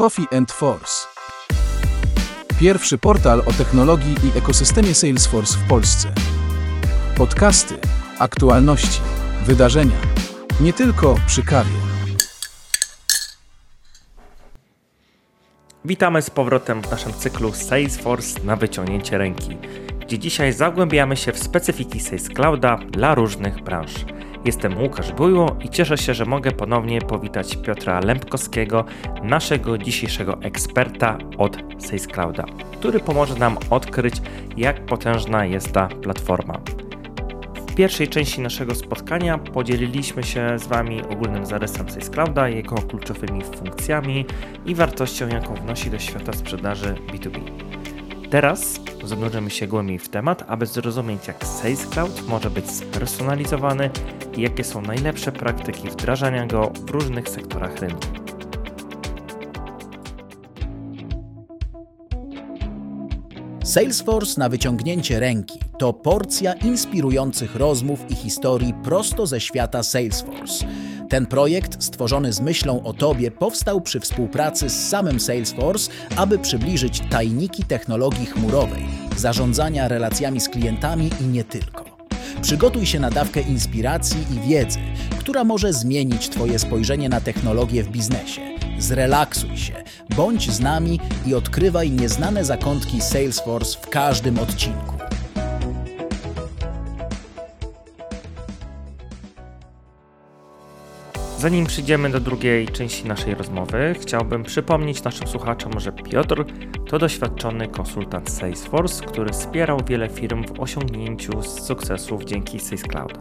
Coffee and Force. Pierwszy portal o technologii i ekosystemie Salesforce w Polsce. Podcasty, aktualności, wydarzenia. Nie tylko przy kawie. Witamy z powrotem w naszym cyklu Salesforce na wyciągnięcie ręki, gdzie dzisiaj zagłębiamy się w specyfiki Sales Clouda dla różnych branż. Jestem Łukasz Bujło i cieszę się, że mogę ponownie powitać Piotra Lempkowskiego, naszego dzisiejszego eksperta od Sales Clouda, który pomoże nam odkryć, jak potężna jest ta platforma. W pierwszej części naszego spotkania podzieliliśmy się z Wami ogólnym zarysem Sales Clouda, jego kluczowymi funkcjami i wartością, jaką wnosi do świata sprzedaży B2B. Teraz zanurzymy się głębiej w temat, aby zrozumieć, jak Sales Cloud może być spersonalizowany i jakie są najlepsze praktyki wdrażania go w różnych sektorach rynku. Salesforce na wyciągnięcie ręki to porcja inspirujących rozmów i historii prosto ze świata Salesforce. Ten projekt, stworzony z myślą o Tobie, powstał przy współpracy z samym Salesforce, aby przybliżyć tajniki technologii chmurowej, zarządzania relacjami z klientami i nie tylko. Przygotuj się na dawkę inspiracji i wiedzy, która może zmienić Twoje spojrzenie na technologię w biznesie. Zrelaksuj się, bądź z nami i odkrywaj nieznane zakątki Salesforce w każdym odcinku. Zanim przejdziemy do drugiej części naszej rozmowy, chciałbym przypomnieć naszym słuchaczom, że Piotr to doświadczony konsultant Salesforce, który wspierał wiele firm w osiągnięciu sukcesów dzięki Sales Cloud.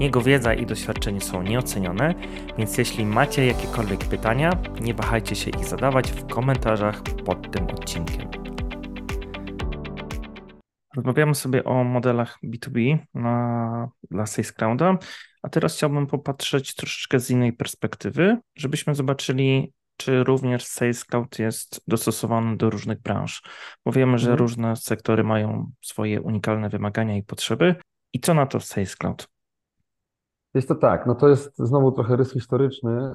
Jego wiedza i doświadczenie są nieocenione, więc jeśli macie jakiekolwiek pytania, nie wahajcie się ich zadawać w komentarzach pod tym odcinkiem. Rozmawiamy sobie o modelach B2B na, dla Sales Clouda, a teraz chciałbym popatrzeć troszeczkę z innej perspektywy, żebyśmy zobaczyli, czy również Sales Cloud jest dostosowany do różnych branż, bo wiemy, że mhm. różne sektory mają swoje unikalne wymagania i potrzeby. I co na to Sales Cloud? Jest to tak, no to jest znowu trochę rys historyczny.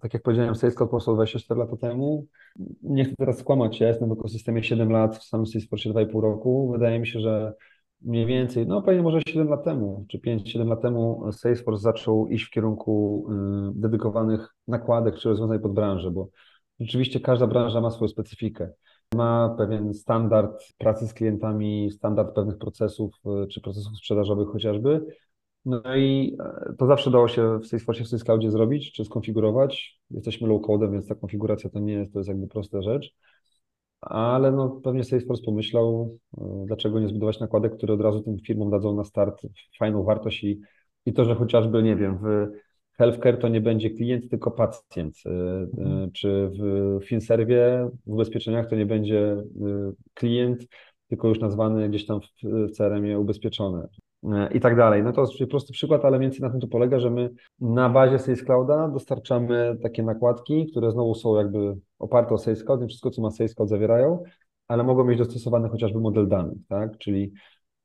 Tak jak powiedziałem, Sales Cloud powstał 24 lata temu. Nie chcę teraz skłamać, ja jestem w ekosystemie 7 lat, w samym Salesforce 2,5 roku. Wydaje mi się, że mniej więcej, no pewnie może 7 lat temu, czy 5-7 lat temu Salesforce zaczął iść w kierunku y, dedykowanych nakładek czy rozwiązań pod branżę, bo rzeczywiście każda branża ma swoją specyfikę. Ma pewien standard pracy z klientami, standard pewnych procesów, y, czy procesów sprzedażowych chociażby. No i e, to zawsze dało się w Salesforce, w Salescloudzie zrobić, czy skonfigurować. Jesteśmy low code, więc ta konfiguracja to nie jest, to jest jakby prosta rzecz ale no, pewnie Salesforce pomyślał, e, dlaczego nie zbudować nakładek, które od razu tym firmom dadzą na start fajną wartość i, i to, że chociażby, nie wiem, w healthcare to nie będzie klient, tylko pacjent, e, mhm. czy w Finserwie, w ubezpieczeniach to nie będzie klient, tylko już nazwany gdzieś tam w CRM-ie ubezpieczony. E, i tak dalej. No to jest prosty przykład, ale więcej na tym to polega, że my na bazie Sales Clouda dostarczamy takie nakładki, które znowu są jakby oparte o Sales Cloud, wszystko co ma Sales Cloud zawierają, ale mogą mieć dostosowany chociażby model danych, tak? Czyli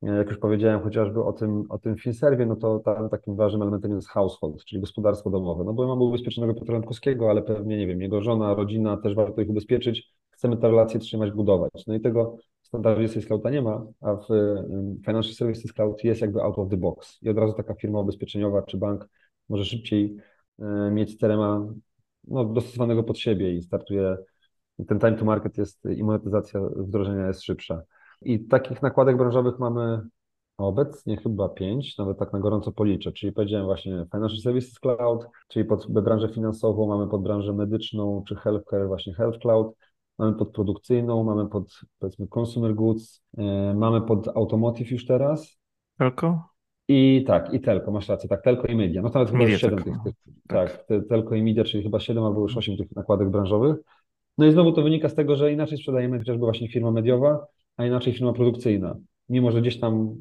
e, jak już powiedziałem chociażby o tym, o tym Finserwie, no to tam takim ważnym elementem jest household, czyli gospodarstwo domowe. No bo mamy ubezpieczonego Piotra Lękowskiego, ale pewnie, nie wiem, jego żona, rodzina, też warto ich ubezpieczyć. Chcemy te relacje trzymać, budować. No i tego standardzie Sales Clouda nie ma, a w Financial Services Cloud jest jakby out of the box. I od razu taka firma ubezpieczeniowa czy bank może szybciej e, mieć CRM-a no, dostosowanego pod siebie i startuje, ten time to market jest i monetyzacja wdrożenia jest szybsza. I takich nakładek branżowych mamy obecnie chyba pięć, nawet tak na gorąco policzę, czyli powiedziałem właśnie Financial Services Cloud, czyli pod branżę finansową, mamy pod branżę medyczną czy healthcare właśnie Health Cloud, mamy pod produkcyjną, mamy pod powiedzmy consumer goods, yy, mamy pod automotive już teraz. Telko? I tak, i telko, masz rację, tak, telko i media. No to nawet chyba media 7 tych, tych tak, tak telko i media, czyli chyba 7 albo już 8 tych nakładek branżowych. No i znowu to wynika z tego, że inaczej sprzedajemy chociażby właśnie firma mediowa, a inaczej firma produkcyjna. Mimo, że gdzieś tam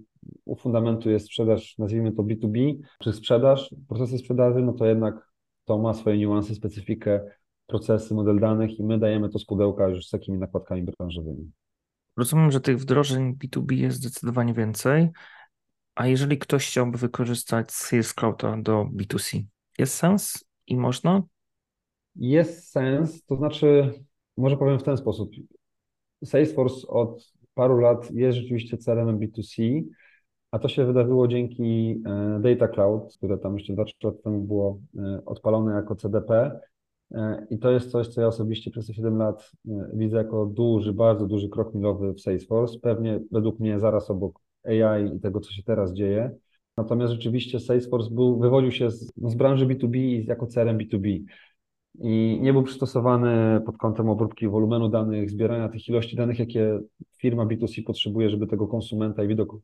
u fundamentu jest sprzedaż, nazwijmy to B2B, czy sprzedaż, procesy sprzedaży, no to jednak to ma swoje niuanse, specyfikę, procesy, model danych i my dajemy to z pudełka już z takimi nakładkami branżowymi. Rozumiem, że tych wdrożeń B2B jest zdecydowanie więcej, a jeżeli ktoś chciałby wykorzystać Sales Clouda do B2C, jest sens i można? Jest sens, to znaczy może powiem w ten sposób. Salesforce od paru lat jest rzeczywiście CRM B2C, a to się wydarzyło dzięki e, Data Cloud, które tam jeszcze 2-3 lata temu było e, odpalone jako CDP. E, I to jest coś, co ja osobiście przez te 7 lat widzę jako duży, bardzo duży krok milowy w Salesforce. Pewnie według mnie zaraz obok AI i tego, co się teraz dzieje. Natomiast rzeczywiście Salesforce był, wywodził się z, no, z branży B2B i jako CRM B2B i nie był przystosowany pod kątem obróbki wolumenu danych, zbierania tych ilości danych, jakie firma B2C potrzebuje, żeby tego konsumenta i widok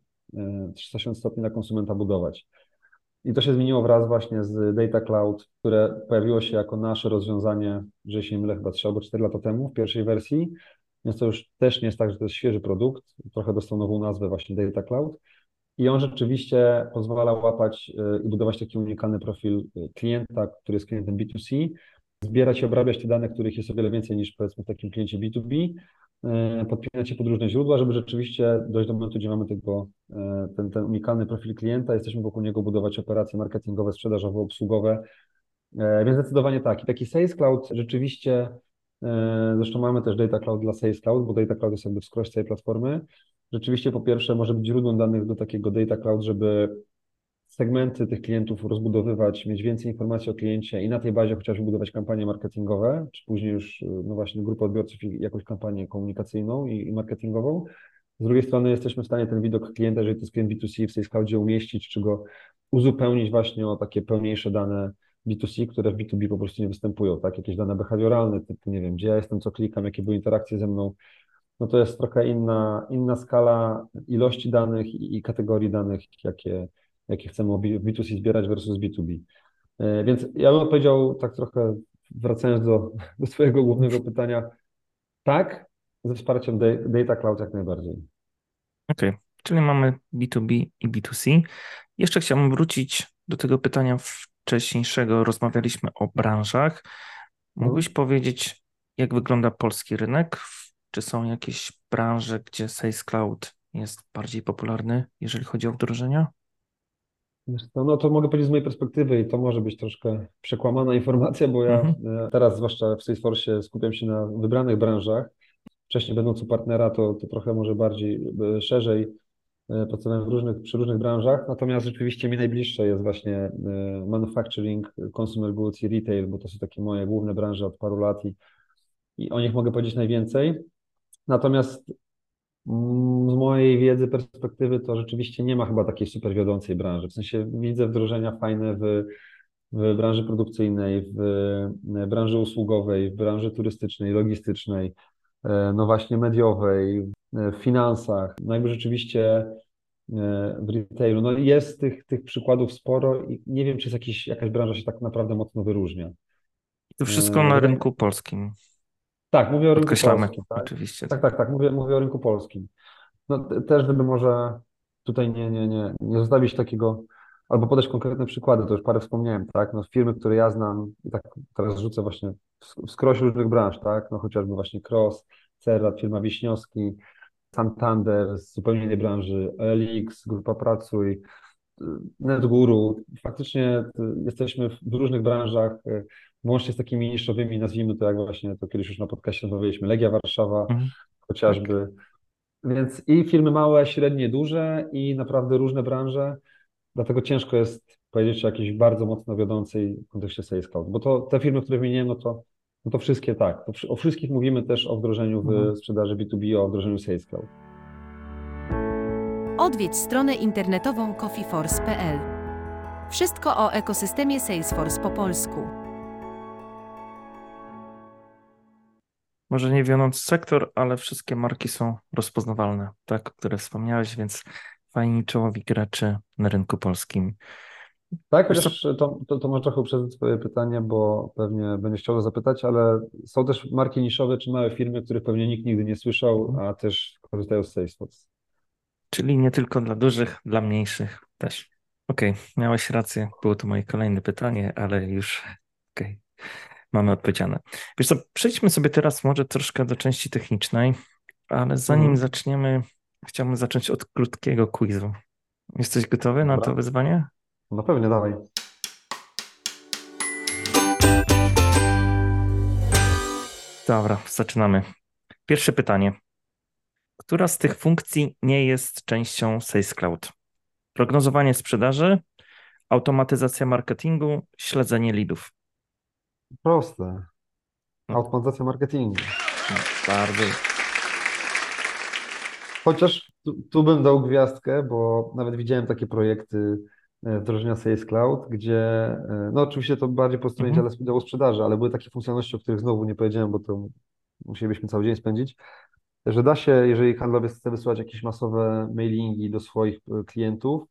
360 e, stopni na konsumenta budować. I to się zmieniło wraz właśnie z Data Cloud, które pojawiło się jako nasze rozwiązanie, że się nie mylę, chyba 3 albo 4 lata temu w pierwszej wersji. Więc to już też nie jest tak, że to jest świeży produkt, trochę dostał nową nazwę właśnie Data Cloud. I on rzeczywiście pozwala łapać e, i budować taki unikalny profil e, klienta, który jest klientem B2C, zbierać i obrabiać te dane, których jest o wiele więcej niż powiedzmy w takim kliencie B2B, e, podpinać się pod różne źródła, żeby rzeczywiście dojść do momentu, gdzie mamy tego, e, ten, ten unikalny profil klienta, jesteśmy wokół niego budować operacje marketingowe, sprzedażowe, obsługowe, e, więc zdecydowanie tak. I taki Sales Cloud rzeczywiście, zresztą mamy też Data Cloud dla Sales Cloud, bo Data Cloud jest jakby wskroś tej platformy. Rzeczywiście po pierwsze może być źródłem danych do takiego Data Cloud, żeby segmenty tych klientów rozbudowywać, mieć więcej informacji o kliencie i na tej bazie chociażby budować kampanie marketingowe, czy później już no właśnie grupę odbiorców i jakąś kampanię komunikacyjną i, i marketingową. Z drugiej strony jesteśmy w stanie ten widok klienta, jeżeli to jest klient B2C w tej Cloudzie umieścić, czy go uzupełnić właśnie o takie pełniejsze dane B2C, które w B2B po prostu nie występują, tak? Jakieś dane behawioralne, typu nie wiem, gdzie ja jestem, co klikam, jakie były interakcje ze mną, no to jest trochę inna, inna skala ilości danych i, i kategorii danych, jakie, jakie chcemy B2C zbierać versus B2B. E, więc ja bym powiedział tak trochę, wracając do, do swojego głównego pytania, tak, ze wsparciem Data Cloud jak najbardziej. Okej, okay. czyli mamy B2B i B2C. Jeszcze chciałbym wrócić do tego pytania wcześniejszego. Rozmawialiśmy o branżach. Mógłbyś hmm. powiedzieć, jak wygląda polski rynek? Czy są jakieś branże, gdzie Sales Cloud jest bardziej popularny, jeżeli chodzi o wdrożenia? No, no to mogę powiedzieć z mojej perspektywy i to może być troszkę przekłamana informacja, bo ja mhm. E, teraz, zwłaszcza w Salesforce, skupiam się na wybranych branżach. Wcześniej będąc u partnera, to, to trochę może bardziej e, szerzej e, pracowałem w różnych, przy różnych branżach, natomiast rzeczywiście mi najbliższe jest właśnie manufacturing, consumer goods i retail, bo to są takie moje główne branże od paru lat i, i o nich mogę powiedzieć najwięcej. Natomiast z mojej wiedzy, perspektywy, to rzeczywiście nie ma chyba takiej super wiodącej branży. W sensie widzę wdrożenia fajne w, w branży produkcyjnej, w branży usługowej, w branży turystycznej, logistycznej, e, no właśnie mediowej, w finansach. No jakby rzeczywiście e, w retailu. No jest tych, tych przykładów sporo i nie wiem, czy jest jakiś, jakaś branża się tak naprawdę mocno wyróżnia. To wszystko na e, rynku polskim. Tak, mówię o rynku polskim. Tak? oczywiście. Tak, tak, tak, mówię, mówię o rynku polskim. No też, żeby może tutaj nie, nie, nie, nie zostawić takiego, albo podać konkretne przykłady, to już parę wspomniałem, tak, no firmy, które ja znam i tak teraz rzucę właśnie w skroś różnych branż, tak, no chociażby właśnie Cross, Cerrat, firma Wiśniowski, Santander z zupełnie innej branży, LX, Grupa Pracuj, NetGuru. Faktycznie jesteśmy w różnych branżach, Łącznie z takimi niszowymi, nazwijmy to jak właśnie, to kiedyś już na podcaście rozmawialiśmy, Legia Warszawa mhm. chociażby. Więc i firmy małe, średnie, duże i naprawdę różne branże, dlatego ciężko jest powiedzieć o jakiejś bardzo mocno wiodącej w kontekście Sales Cloud, bo to te firmy, które wymieniłem, no to, no to wszystkie tak. To, o wszystkich mówimy też o wdrożeniu w mhm. sprzedaży B2B, o wdrożeniu Sales Cloud. Odwiedź stronę internetową coffeeforce.pl. Wszystko o ekosystemie Salesforce po polsku. Może nie wiodący sektor, ale wszystkie marki są rozpoznawalne, tak, które wspomniałeś, więc fajni czołowi gracze na rynku polskim. Tak, chociaż to, to, to może trochę uprzedzać swoje pytanie, bo pewnie będziesz chciał zapytać, ale są też marki niszowe czy małe firmy, których pewnie nikt nigdy nie słyszał, mhm. a też korzystają z Salesforce. Czyli nie tylko dla dużych, dla mniejszych też. Okej, okay, miałeś rację, było to moje kolejne pytanie, ale już okej. Okay mamy odpowiedziane. Wiesz co, przejdźmy sobie teraz może troszkę do części technicznej, ale zanim mhm. zaczniemy, chciałbym zacząć od krótkiego quizu. Jesteś gotowy Dobra. na to wyzwanie? No pewnie, dawaj. Dobra, zaczynamy. Pierwsze pytanie. Która z tych funkcji nie jest częścią Sales Cloud? Prognozowanie sprzedaży, automatyzacja marketingu, śledzenie leadów. Proste. Automatyzacja marketingu. Bardzo. Chociaż tu, tu bym dał gwiazdkę, bo nawet widziałem takie projekty e, wdrożenia Sales Cloud, gdzie, e, no oczywiście to bardziej po stronie Mhm. działu sprzedaży, ale były takie funkcjonalności, o których znowu nie powiedziałem, bo to musielibyśmy cały dzień spędzić, że da się, jeżeli handlowiec chce wysyłać jakieś masowe mailingi do swoich e, klientów,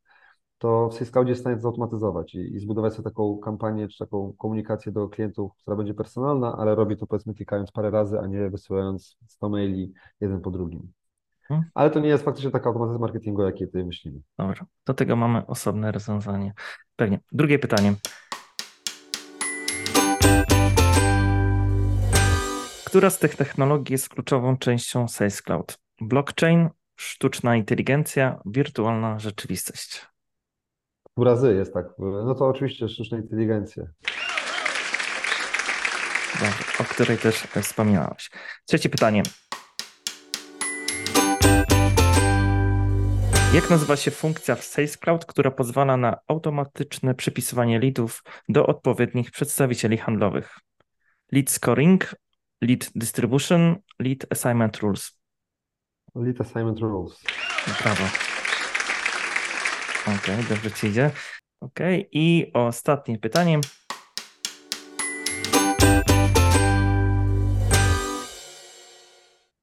to w Sales Cloudzie jest w stanie to zautomatyzować i, i zbudować sobie taką kampanię czy taką komunikację do klientów, która będzie personalna, ale robi to powiedzmy klikając parę razy, a nie wysyłając 100 maili jeden po drugim. Mhm. Ale to nie jest faktycznie taka automatyzacja marketingu, jakiej tutaj myślimy. Dobra, do tego mamy osobne rozwiązanie. Pewnie. Drugie pytanie. Która z tych technologii jest kluczową częścią Sales Cloud? Blockchain, sztuczna inteligencja, wirtualna rzeczywistość. Pół razy jest tak. No to oczywiście sztuczna inteligencja. O której też wspominałeś. Trzecie pytanie. Jak nazywa się funkcja w Sales Cloud, która pozwala na automatyczne przypisywanie leadów do odpowiednich przedstawicieli handlowych? Lead scoring, lead distribution, lead assignment rules. Lead Assignment Rules. Brawo. Okej, dobrze ci idzie. Okej, i ostatnie pytanie.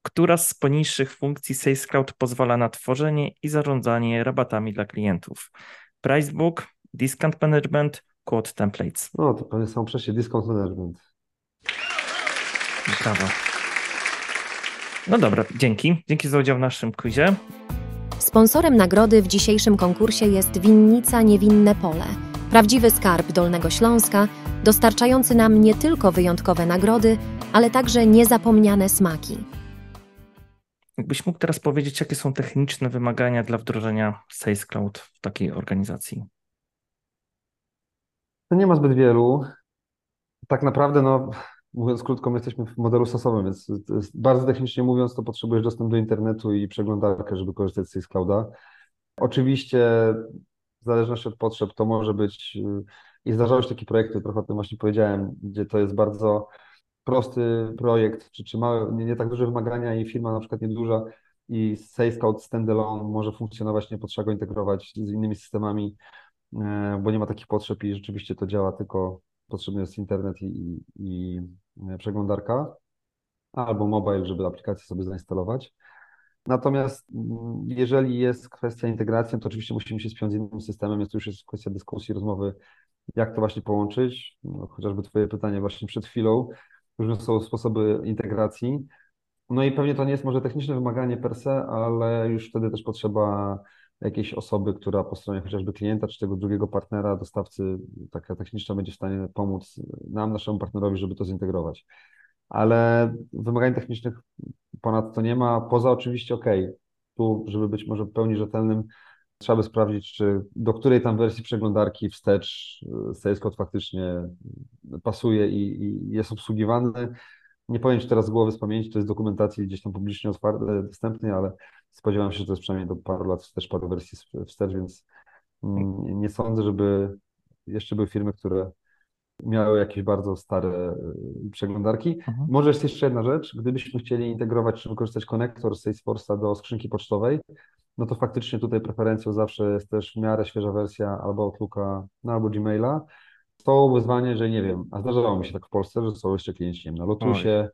Która z poniższych funkcji Sales Cloud pozwala na tworzenie i zarządzanie rabatami dla klientów? Pricebook, Discount Management, Quote Templates. No to pewnie są przecież Discount Management. Brawo. No dobra, dzięki. Dzięki za udział w naszym quizie. Sponsorem nagrody w dzisiejszym konkursie jest winnica Niewinne Pole. Prawdziwy skarb Dolnego Śląska, dostarczający nam nie tylko wyjątkowe nagrody, ale także niezapomniane smaki. Jakbyś mógł teraz powiedzieć, jakie są techniczne wymagania dla wdrożenia Sales Cloud w takiej organizacji? To nie ma zbyt wielu. Tak naprawdę, no, mówiąc krótko, my jesteśmy w modelu stosowym, więc bardzo technicznie mówiąc, to potrzebujesz dostęp do internetu i przeglądarkę, żeby korzystać z Sales Clouda. Oczywiście, w zależności od potrzeb, to może być i zdarzały się takie projekty, trochę o tym właśnie powiedziałem, gdzie to jest bardzo prosty projekt, czy, czy nie, nie tak duże wymagania i firma na przykład nieduża i Sales Cloud standalone może funkcjonować, nie potrzeba go integrować z innymi systemami, e, bo nie ma takich potrzeb i rzeczywiście to działa, tylko potrzebny jest internet i, i, i przeglądarka albo mobile, żeby aplikację sobie zainstalować. Natomiast mm, jeżeli jest kwestia integracji, to oczywiście musimy się spiąć z innym systemem, więc to już jest kwestia dyskusji, rozmowy, jak to właśnie połączyć. No, chociażby Twoje pytanie właśnie przed chwilą, różne są sposoby integracji. No i pewnie to nie jest może techniczne wymaganie per se, ale już wtedy też potrzeba jakiejś osoby, która po stronie chociażby klienta czy tego drugiego partnera, dostawcy, taka techniczna będzie w stanie pomóc nam, naszemu partnerowi, żeby to zintegrować. Ale wymagań technicznych ponadto nie ma, poza oczywiście, OK, tu, żeby być może w pełni rzetelnym, trzeba by sprawdzić, czy do której tam wersji przeglądarki wstecz y, Sales faktycznie pasuje i, i jest obsługiwany. Nie powiem Ci teraz z głowy z pamięci, to jest dokumentacji gdzieś tam publicznie otwarte, dostępnej, ale spodziewam się, że to jest przynajmniej do paru lat wstecz, paru wersji wstecz, więc mm, nie sądzę, żeby jeszcze były firmy, które miały jakieś bardzo stare y, przeglądarki. Mhm. Może jest jeszcze jedna rzecz, gdybyśmy chcieli integrować czy wykorzystać konektor z Salesforce'a do skrzynki pocztowej, no to faktycznie tutaj preferencją zawsze jest też w miarę świeża wersja albo Outlooka, no albo Gmaila. To wyzwanie, że nie wiem, a zdarzało mi się tak w Polsce, że są jeszcze klienci nie wiem, na Lotusie,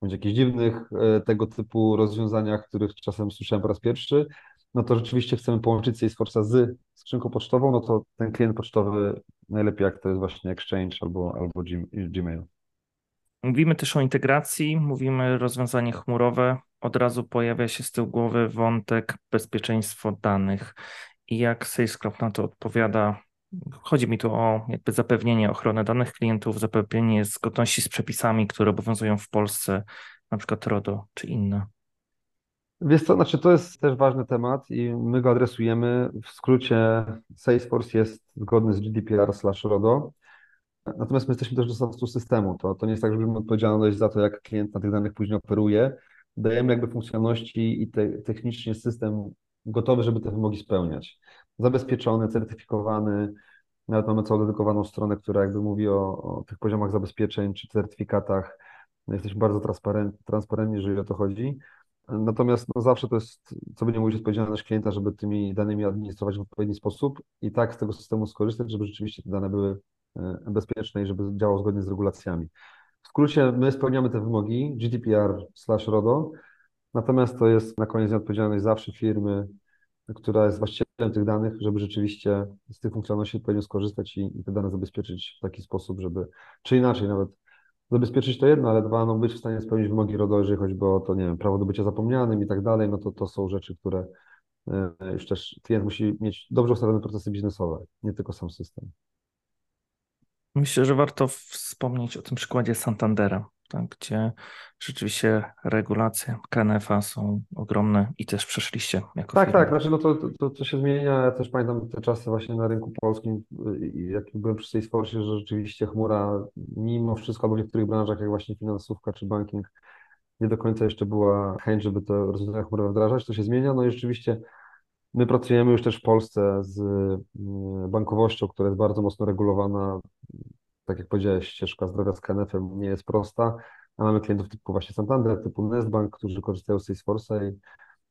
bądź jakichś dziwnych e, tego typu rozwiązaniach, których czasem słyszałem po raz pierwszy, no to rzeczywiście chcemy połączyć Salesforce'a z skrzynką pocztową, no to ten klient pocztowy najlepiej jak to jest właśnie Exchange albo, albo Gmail. Mówimy też o integracji, mówimy rozwiązanie chmurowe. Od razu pojawia się z tyłu głowy wątek bezpieczeństwo danych i jak Sales Cloud na to odpowiada. Chodzi mi tu o jakby zapewnienie ochrony danych klientów, zapewnienie zgodności z przepisami, które obowiązują w Polsce, na przykład RODO czy inne. Wiesz co, znaczy to jest też ważny temat i my go adresujemy. W skrócie Salesforce jest zgodny z GDPR/RODO. natomiast my jesteśmy też dostawcą systemu. To, to nie jest tak, że mamy odpowiedzialność za to, jak klient na tych danych później operuje. Dajemy jakby funkcjonalności i te, technicznie system gotowy, żeby te wymogi spełniać. Zabezpieczony, certyfikowany, nawet mamy całą dedykowaną stronę, która jakby mówi o, o tych poziomach zabezpieczeń czy certyfikatach. No jesteśmy bardzo transparent, transparentni, jeżeli o to chodzi. Natomiast no, zawsze to jest, co będzie mówić, odpowiedzialność klienta, żeby tymi danymi administrować w odpowiedni sposób i tak z tego systemu skorzystać, żeby rzeczywiście te dane były e, bezpieczne i żeby działał zgodnie z regulacjami. W skrócie, my spełniamy te wymogi GDPR slash RODO, natomiast to jest na koniec odpowiedzialność zawsze firmy, która jest właścicielem tych danych, żeby rzeczywiście z tych funkcjonalności odpowiednio skorzystać i, i te dane zabezpieczyć w taki sposób, żeby, czy inaczej nawet, zabezpieczyć to jedno, ale dwa, no być w stanie spełnić wymogi RODO, jeżeli chodzi o to, nie wiem, prawo do bycia zapomnianym i tak dalej, no to to są rzeczy, które e, już też klient musi mieć dobrze ustawione procesy biznesowe, nie tylko sam system. Myślę, że warto wspomnieć o tym przykładzie Santandera, tak, gdzie rzeczywiście regulacje KNF-a są ogromne i też przeszliście jako Tak, firma. tak, znaczy no to, to, to się zmienia. Ja też pamiętam te czasy właśnie na rynku polskim, jak byłem przy Salesforce, że rzeczywiście chmura mimo wszystko, albo w niektórych branżach, jak właśnie finansówka czy banking, nie do końca jeszcze była chęć, żeby te rozwiązania chmurowe wdrażać. To się zmienia, no i rzeczywiście my pracujemy już też w Polsce z mm, bankowością, która jest bardzo mocno regulowana. Tak jak powiedziałeś, ścieżka zdrowia z KNF-em nie jest prosta, a mamy klientów typu właśnie Santander, typu Nestbank, którzy korzystają z Salesforce'a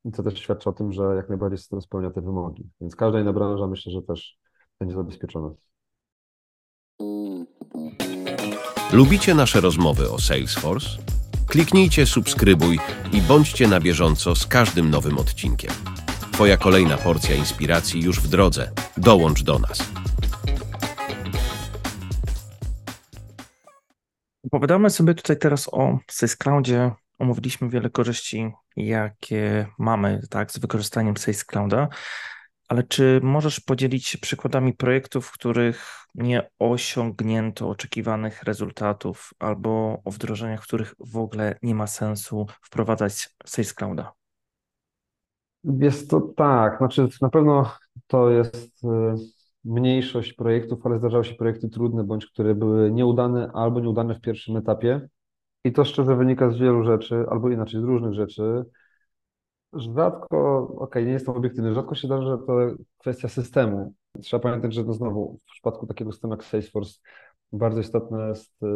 i co też świadczy o tym, że jak najbardziej system spełnia te wymogi. Więc każda inna branża myślę, że też będzie zabezpieczona. Lubicie nasze rozmowy o Salesforce? Kliknijcie subskrybuj i bądźcie na bieżąco z każdym nowym odcinkiem. Twoja kolejna porcja inspiracji już w drodze. Dołącz do nas. Opowiadamy sobie tutaj teraz o Sales Cloudzie. Omówiliśmy wiele korzyści, jakie mamy tak, z wykorzystaniem Sales Clouda, ale czy możesz podzielić się przykładami projektów, w których nie osiągnięto oczekiwanych rezultatów albo o wdrożeniach, w których w ogóle nie ma sensu wprowadzać Sales Clouda? Jest to tak, znaczy na pewno to jest y, mniejszość projektów, ale zdarzały się projekty trudne, bądź które były nieudane albo nieudane w pierwszym etapie. I to szczerze wynika z wielu rzeczy, albo inaczej z różnych rzeczy. Rzadko, okej, nie jestem obiektywny, rzadko się zdarza, że to kwestia systemu. Trzeba pamiętać, że to znowu w przypadku takiego systemu jak Salesforce bardzo istotna jest y,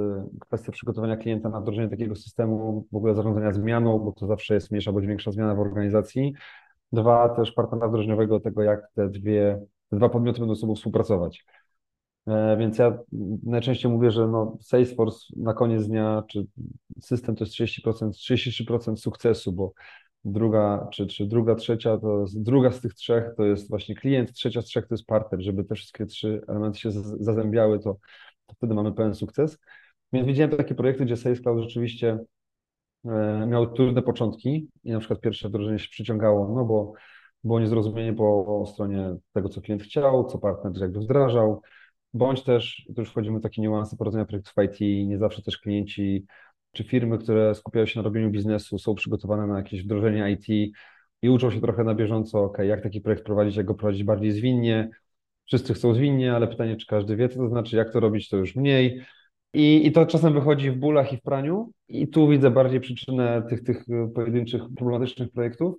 kwestia przygotowania klienta na wdrożenie takiego systemu, w ogóle zarządzania zmianą, bo to zawsze jest mniejsza bądź większa zmiana w organizacji. Dwa, też partnera wdrożeniowego tego, jak te dwie, dwa podmioty będą ze sobą współpracować. E, więc ja najczęściej mówię, że no Salesforce na koniec dnia, czy system to jest 30%, 33% sukcesu, bo druga, czy, czy druga, trzecia, to jest, druga z tych trzech to jest właśnie klient, trzecia z trzech to jest partner, żeby te wszystkie trzy elementy się zazębiały, to, to wtedy mamy pełen sukces. Więc widziałem takie projekty, gdzie Sales Cloud rzeczywiście E, miał trudne początki i na przykład pierwsze wdrożenie się przyciągało, no bo było niezrozumienie po stronie tego, co klient chciał, co partner jakby wdrażał, bądź też, tu już wchodzimy w takie niuanse prowadzenia projektów IT, nie zawsze też klienci czy firmy, które skupiają się na robieniu biznesu, są przygotowane na jakieś wdrożenie IT i uczą się trochę na bieżąco, ok, jak taki projekt prowadzić, jak go prowadzić bardziej zwinnie. Wszyscy chcą zwinnie, ale pytanie, czy każdy wie, co to znaczy, jak to robić, to już mniej. I, I to czasem wychodzi w bólach i w praniu. I tu widzę bardziej przyczynę tych, tych pojedynczych problematycznych projektów.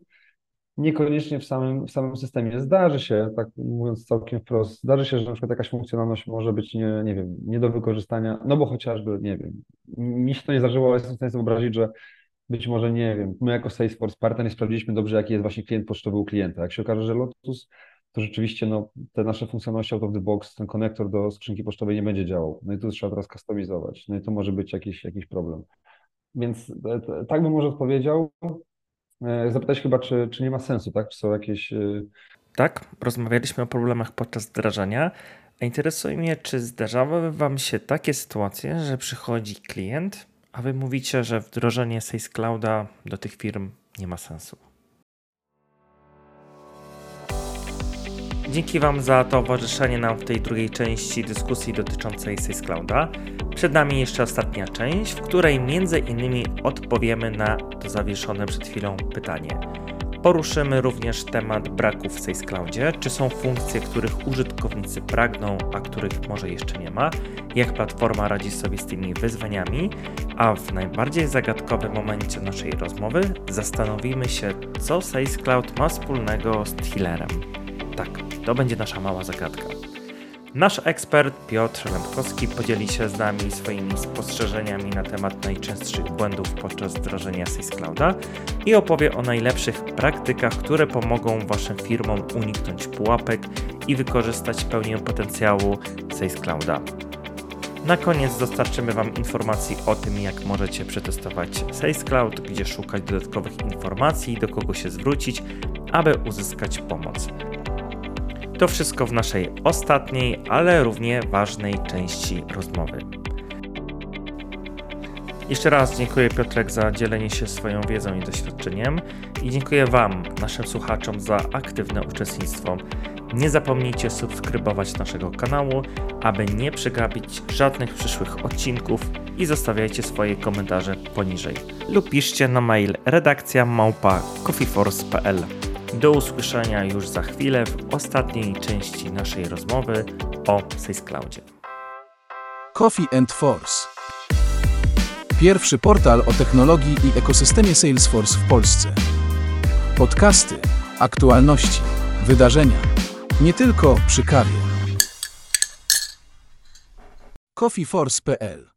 Niekoniecznie w samym, w samym systemie. Zdarzy się, tak mówiąc całkiem wprost, zdarzy się, że na przykład jakaś funkcjonalność może być nie, nie wiem, nie do wykorzystania, no bo chociażby, nie wiem, mi się to nie zdarzyło, ale jestem w stanie sobie wyobrazić, że być może, nie wiem, my jako Salesforce partner nie sprawdziliśmy dobrze, jaki jest właśnie klient pocztowy u klienta. Jak się okaże, że Lotus to rzeczywiście no, te nasze funkcjonalności out of the box, ten konektor do skrzynki pocztowej nie będzie działał. No i tu trzeba teraz kustomizować. No i to może być jakiś, jakiś problem. Więc e, tak bym może odpowiedział. E, zapytać chyba, czy, czy nie ma sensu, tak? Czy są jakieś. E, tak, rozmawialiśmy o problemach podczas wdrażania. A interesuje mnie, czy zdarzały Wam się takie sytuacje, że przychodzi klient, a Wy mówicie, że wdrożenie Sales Clouda do tych firm nie ma sensu. Dzięki Wam za towarzyszenie nam w tej drugiej części dyskusji dotyczącej Sales Clouda. Przed nami jeszcze ostatnia część, w której między innymi odpowiemy na to zawieszone przed chwilą pytanie. Poruszymy również temat braków w Sales Cloudzie, czy są funkcje, których użytkownicy pragną, a których może jeszcze nie ma, jak platforma radzi sobie z tymi wyzwaniami, a w najbardziej zagadkowym momencie naszej rozmowy zastanowimy się, co Sales Cloud ma wspólnego z Tillerem. Tak, to będzie nasza mała zagadka. Nasz ekspert Piotr Lębkowski podzieli się z nami swoimi spostrzeżeniami na temat najczęstszych błędów podczas wdrożenia Sales Clouda i opowie o najlepszych praktykach, które pomogą Waszym firmom uniknąć pułapek i wykorzystać pełnię potencjału Sales Clouda. Na koniec dostarczymy Wam informacji o tym, jak możecie przetestować Sales Cloud, gdzie szukać dodatkowych informacji, do kogo się zwrócić, aby uzyskać pomoc. To wszystko w naszej ostatniej, ale równie ważnej części rozmowy. Jeszcze raz dziękuję Piotrek za dzielenie się swoją wiedzą i doświadczeniem i dziękuję Wam, naszym słuchaczom, za aktywne uczestnictwo. Nie zapomnijcie subskrybować naszego kanału, aby nie przegapić żadnych przyszłych odcinków i zostawiajcie swoje komentarze poniżej lub piszcie na mail redakcja małpa coffeeforce.pl. Do usłyszenia już za chwilę w ostatniej części naszej rozmowy o Sales Cloudzie. Coffee and Force. Pierwszy portal o technologii i ekosystemie Salesforce w Polsce. Podcasty, aktualności, wydarzenia. Nie tylko przy kawie. coffeeforce.pl